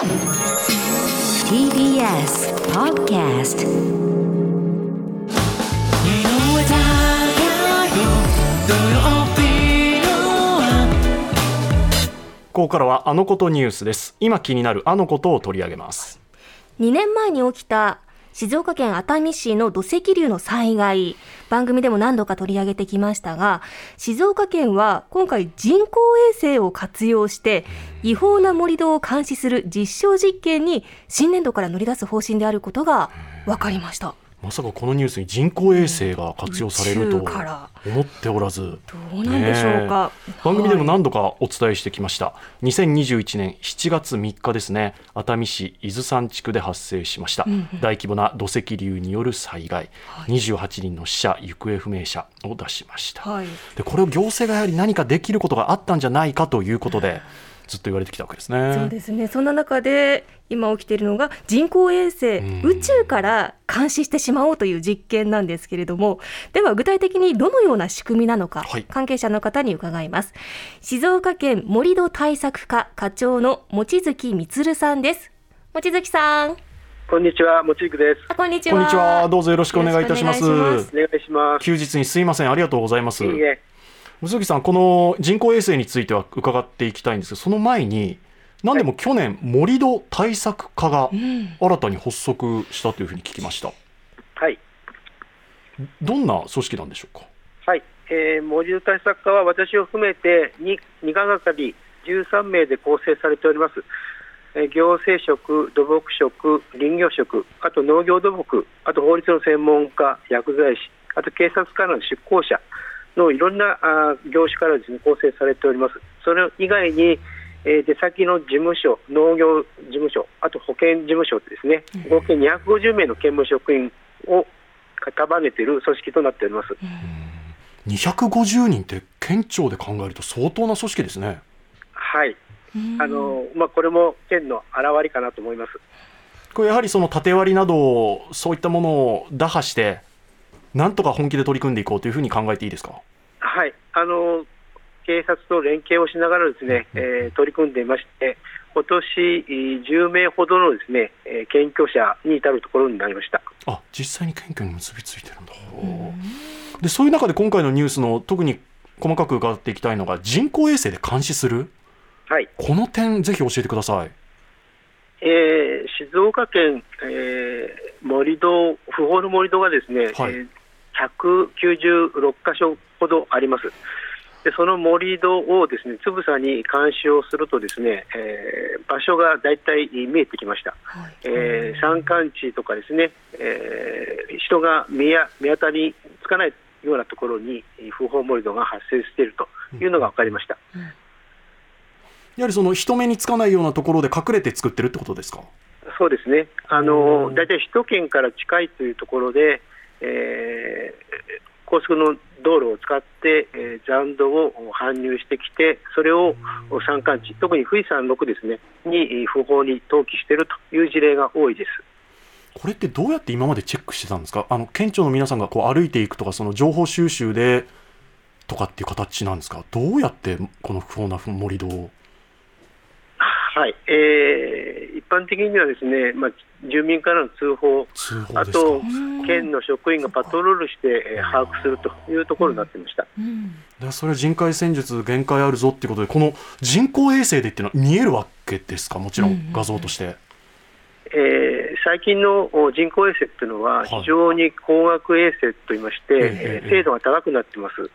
TBS Podcast ここからはあのことニュースです。今気になるあのことを取り上げます。2年前に起きた静岡県熱海市の土石流の災害番組でも何度か取り上げてきましたが静岡県は今回人工衛星を活用して違法な盛り土を監視する実証実験に新年度から乗り出す方針であることが分かりました。まさかこのニュースに人工衛星が活用されると思っておらず。どうなんでしょうか。ねえ。番組でもはい何度かお伝えしてきました、2021年7月3日ですね。熱海市伊豆山地区で発生しました、大規模な土石流による災害、28人の死者行方不明者を出しました、はい。でこれを行政がやはり何かできることがあったんじゃないかということでずっと言われてきたわけですねそうですね。そんな中で今起きているのが人工衛星、ん宇宙から監視してしまおうという実験なんですけれども、では具体的にどのような仕組みなのか、はい関係者の方に伺います。静岡県盛土対策課課長の望月充さんです。望月さん、こんにちは、もちいくです。あこんにちは。こんにちはどうぞよろしくお願いいたしますよろしくお願いしますお願いします。休日にすいませんありがとうございますいいえ。鈴木さん、この人工衛星については伺っていきたいんですけど、その前に、何でも去年、盛り土対策課が新たに発足したというふうに聞きました。はい。どんな組織なんでしょうか？はい。えー、盛り土対策課は私を含めて 2, 2課がかり13名で構成されております。えー行政職、土木職、林業職、あと農業土木、あと法律の専門家、薬剤師、あと警察官の出向者のいろんなあー業種からですね構成されております。それ以外に、えー出先の事務所、農業事務所、あと保健事務所ですね、合計250名の兼務職員を束ねている組織となっております。250人って県庁で考えると相当な組織ですね。はい。あのまあ、これも県の表れかなと思います。これやはりその縦割りなどをそういったものを打破して、なんとか本気で取り組んでいこうというふうに考えていいですか？はい。あの警察と連携をしながらですね、えー取り組んでいまして、今年えー10名ほどのですね、えー検挙者に至るところになりました。あ実際に検挙に結びついてるんだ。でそういう中で今回のニュースの特に細かく伺っていきたいのが人工衛星で監視する？はい。この点ぜひ教えてください。えー静岡県、えー盛り土、不法の盛り土がですね、はいえー196箇所ほどあります。でその盛り土をですねつぶさに監視をするとですね、えー場所がだいたい見えてきました。はいえー山間地とかですね、えー人が見や見当たりつかないようなところにえー不法盛り土が発生しているというのが分かりました。やはりその人目につかないようなところで隠れて作ってるってことですか？そうですね、あうのん大体首都圏から近いというところで、えー高速の道路を使って、えー残土を搬入してきて、それを山間地、特に富士山6ですね、にえー不法に投棄しているという事例が多いです。これってどうやって今までチェックしてたんですか？あの県庁の皆さんがこう歩いていくとかその情報収集でとかっていう形なんですか？どうやってこの不法な盛り土を？はいえ般的にはですね、まあ、住民からの通報、通報ですか。あと県の職員がパトロールして、えー把握するというところになっていました。うん。でそれは人海戦術限界あるぞっていうことでこの人工衛星でっていうのは見えるわけですか？もちろん。画像として、えー最近のお人工衛星っていうのははい非常に高額衛星といいまして、精度が高くなっています。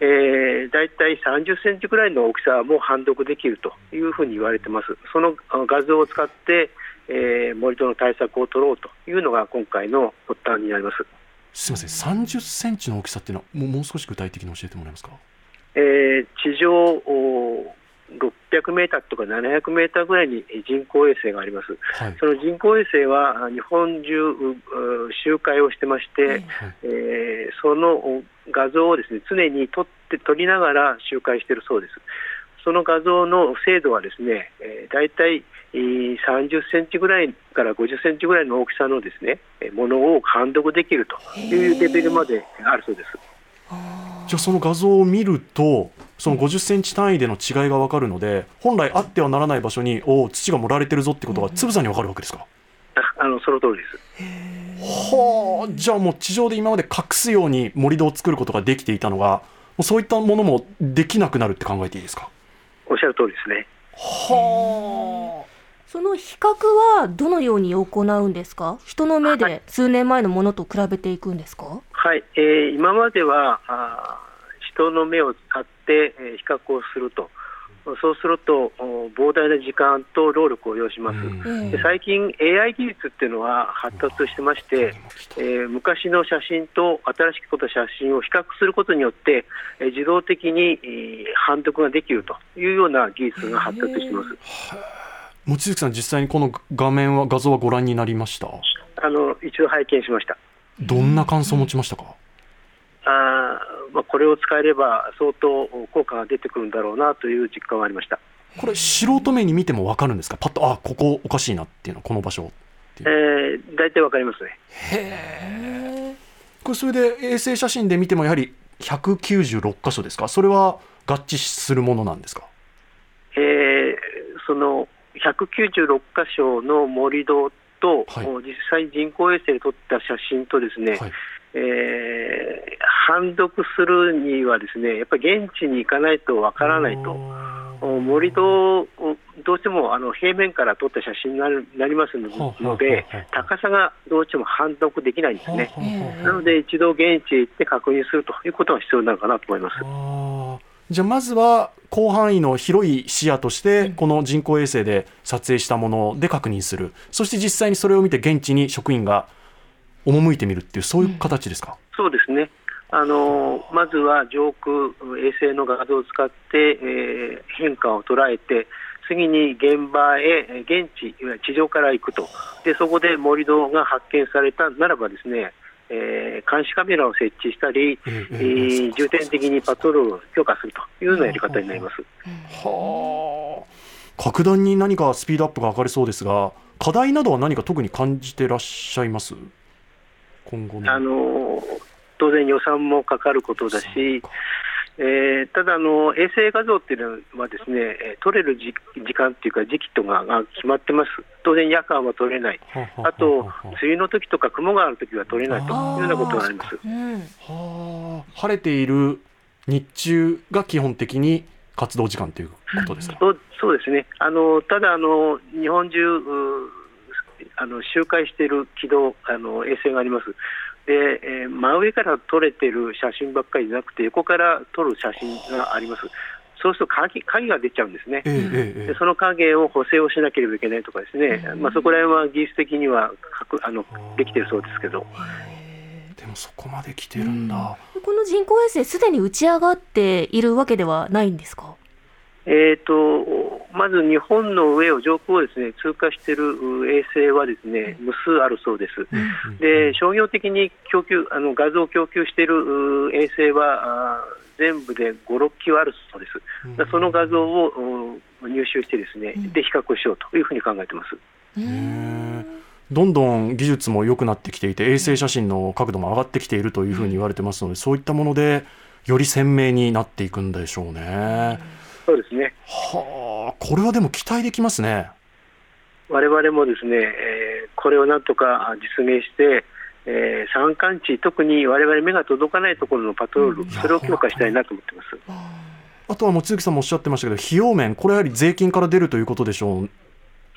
えー、だいたい30センチぐらいの大きさも判読できるというふうに言われてます。そのあ画像を使って、えー、盛り土の対策を取ろうというのが今回の発端になります。すみません30センチの大きさっていうのはもうもう少し具体的に教えてもらえますか？えー地上お600メーターとか700メーターぐらいに人工衛星があります。はいその人工衛星はあ日本中周回をしてまして、はいえーそのお画像をですね常に撮って撮りながら周回しているそうです。その画像の精度はですね、えー、大体えー30センチぐらいから50センチぐらいの大きさのですねえーものを判読できるというレベルまであるそうです。じゃあその画像を見るとその50センチ単位での違いが分かるので本来あってはならない場所におお土が盛られてるぞってことがつぶさに分かるわけですか、ああのその通りです。はあじゃあもう地上で今まで隠すように盛り土を作ることができていたのがもうそういったものもできなくなるって考えていいですか？おっしゃる通りですね。はあその比較はどのように行うんですか？人の目で数年前のものと比べていくんですか？はい、えー今まではあー人の目を使って、えー比較をすると、そうするとお膨大な時間と労力を要します。うん。で最近、AI 技術っていうのは発達してまして、えー昔の写真と新しく撮った写真を比較することによって、えー自動的に、えー判読ができるというような技術が発達しています。望月さん実際にこの画面は画像はご覧になりました？あの一度拝見しました。どんな感想を持ちましたか、あーまあ、これを使えれば相当効果が出てくるんだろうなという実感がありました。これ素人目に見ても分かるんですか？パッとあここおかしいなっていうのはこの場所えー、大体わかりますね。これそれで衛星写真で見てもやはり196箇所ですか？それは合致するものなんですか？えーその196箇所の盛り土と、はい。実際人工衛星で撮った写真とですね、はいえー判読するにはですねやっぱり現地に行かないとわからないと。お盛り土をどうしてもあの平面から撮った写真になりますので高さがどうしても判読できないんですね。なので一度現地へ行って確認するということが必要なのかなと思います。じゃあまずは広範囲の広い視野としてこの人工衛星で撮影したもので確認するそして実際にそれを見て現地に職員が赴いてみるっていうそういう形ですか、そうですね。あのまずは上空衛星の画像を使って、えー変化を捉えて次に現場へえー現地地上から行くと。でそこで盛り土が発見されたならばですね、えー監視カメラを設置したり、えええええー重点的にパトロールを強化するというようなやり方になります。はあ。格段に何かスピードアップが図れそうですが課題などは何か特に感じてらっしゃいます？今後のあの当然予算もかかることだし、えーただあの、衛星画像っていうのはですね、えー撮れる時時間っていうか時期とかが決まってます、当然夜間は撮れない、あとは梅雨の時とか雲がある時は撮れないというようなことがあります。うん。はあ。晴れている日中が基本的に活動時間ということですか、そうそうですね。あのただあの、日本中うあの周回している軌道あの衛星があります。でえー真上から撮れてる写真ばっかりじゃなくて横から撮る写真があります。そうすると影影が出ちゃうんですね。えええええでその影を補正をしなければいけないとかですね、まあ、そこら辺は技術的にはかくあのできてるそうですけど、えでもそこまで来てるんだ、この人工衛星すでに打ち上がっているわけではないんですか？えー、とまず日本の上を上空をです、ね、通過しているう衛星はですね無数あるそうです。で商業的に供給あの画像を供給しているう衛星は全部で5、6機はあるそうです。その画像をう入手してですね、で比較をしようというふうに考えてます。どんどん技術も良くなってきていて衛星写真の角度も上がってきているというふうに言われてますのでそういったものでより鮮明になっていくんでしょうね。そうですねはあこれはでも期待できますね。我々もですね、えーこれをなんとか実現して、えー山間地、特に我々目が届かないところのパトロール、それを強化したいなと思ってます。あとは望月さんもおっしゃってましたけど費用面これやはり税金から出るということでしょう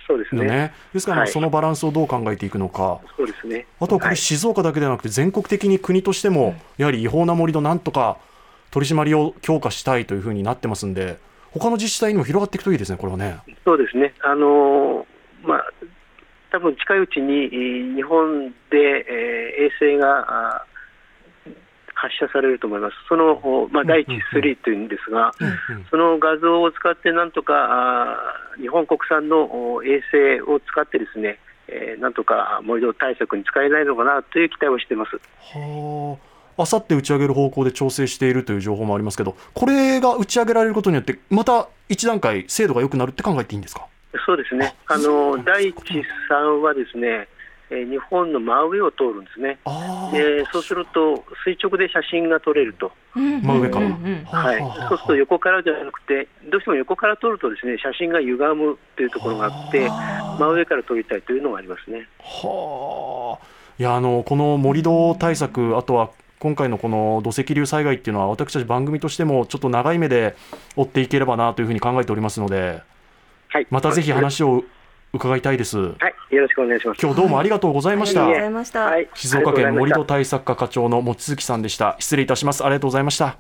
そうですね。よね。ですからそのバランスをどう考えていくのか。そうですね。あとはこれはい静岡だけではなくて全国的に国としてもやはり違法な盛り土なんとか取り締まりを強化したいというふうになってますんで他の自治体にも広がっていくといいですねこれはね。そうですね。あのーまあ、多分近いうちにえー日本で、えー衛星が発射されると思います。その、おまあ、第一3というんですが、その画像を使ってなんとか日本国産のお衛星を使ってですね、えーなんとか盛り土対策に使えないのかなという期待をしています。はあ。あさって打ち上げる方向で調整しているという情報もありますけどこれが打ち上げられることによってまた一段階精度が良くなるって考えていいんですか？そうですね。あの第一3はですね、えー日本の真上を通るんですね。あでそうすると垂直で写真が撮れると、真上から。はい、そうすると横からじゃなくて、どうしても横から撮るとですね写真が歪むというところがあって、真上から撮りたいというのがありますね。はあ。いやあのこの盛り土対策あとは今回のこの土石流災害っていうのは私たち番組としてもちょっと長い目で追っていければなというふうに考えておりますのではい、またぜひ話を伺いたいです。はい、よろしくお願いします。今日どうもありがとうございました、ありがとうございました。はい、静岡県盛り土対策課課長の望月さんでした。失礼いたします。ありがとうございました